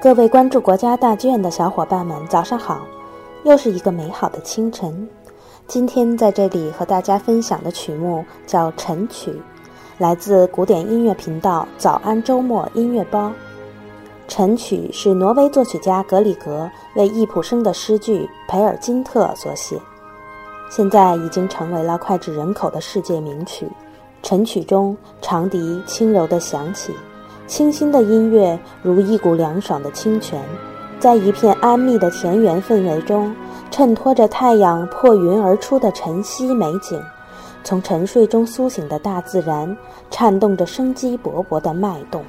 各位关注国家大剧院的小伙伴们，早上好！又是一个美好的清晨。今天在这里和大家分享的曲目叫《晨曲》，来自古典音乐频道“早安周末音乐包”。《晨曲》是挪威作曲家格里格为易卜生的诗句《培尔金特》所写，现在已经成为了脍炙人口的世界名曲。《晨曲》中，长笛轻柔地响起。清新的音乐如一股凉爽的清泉，在一片安谧的田园氛围中，衬托着太阳破云而出的晨曦美景。从沉睡中苏醒的大自然，颤动着生机勃勃的脉动。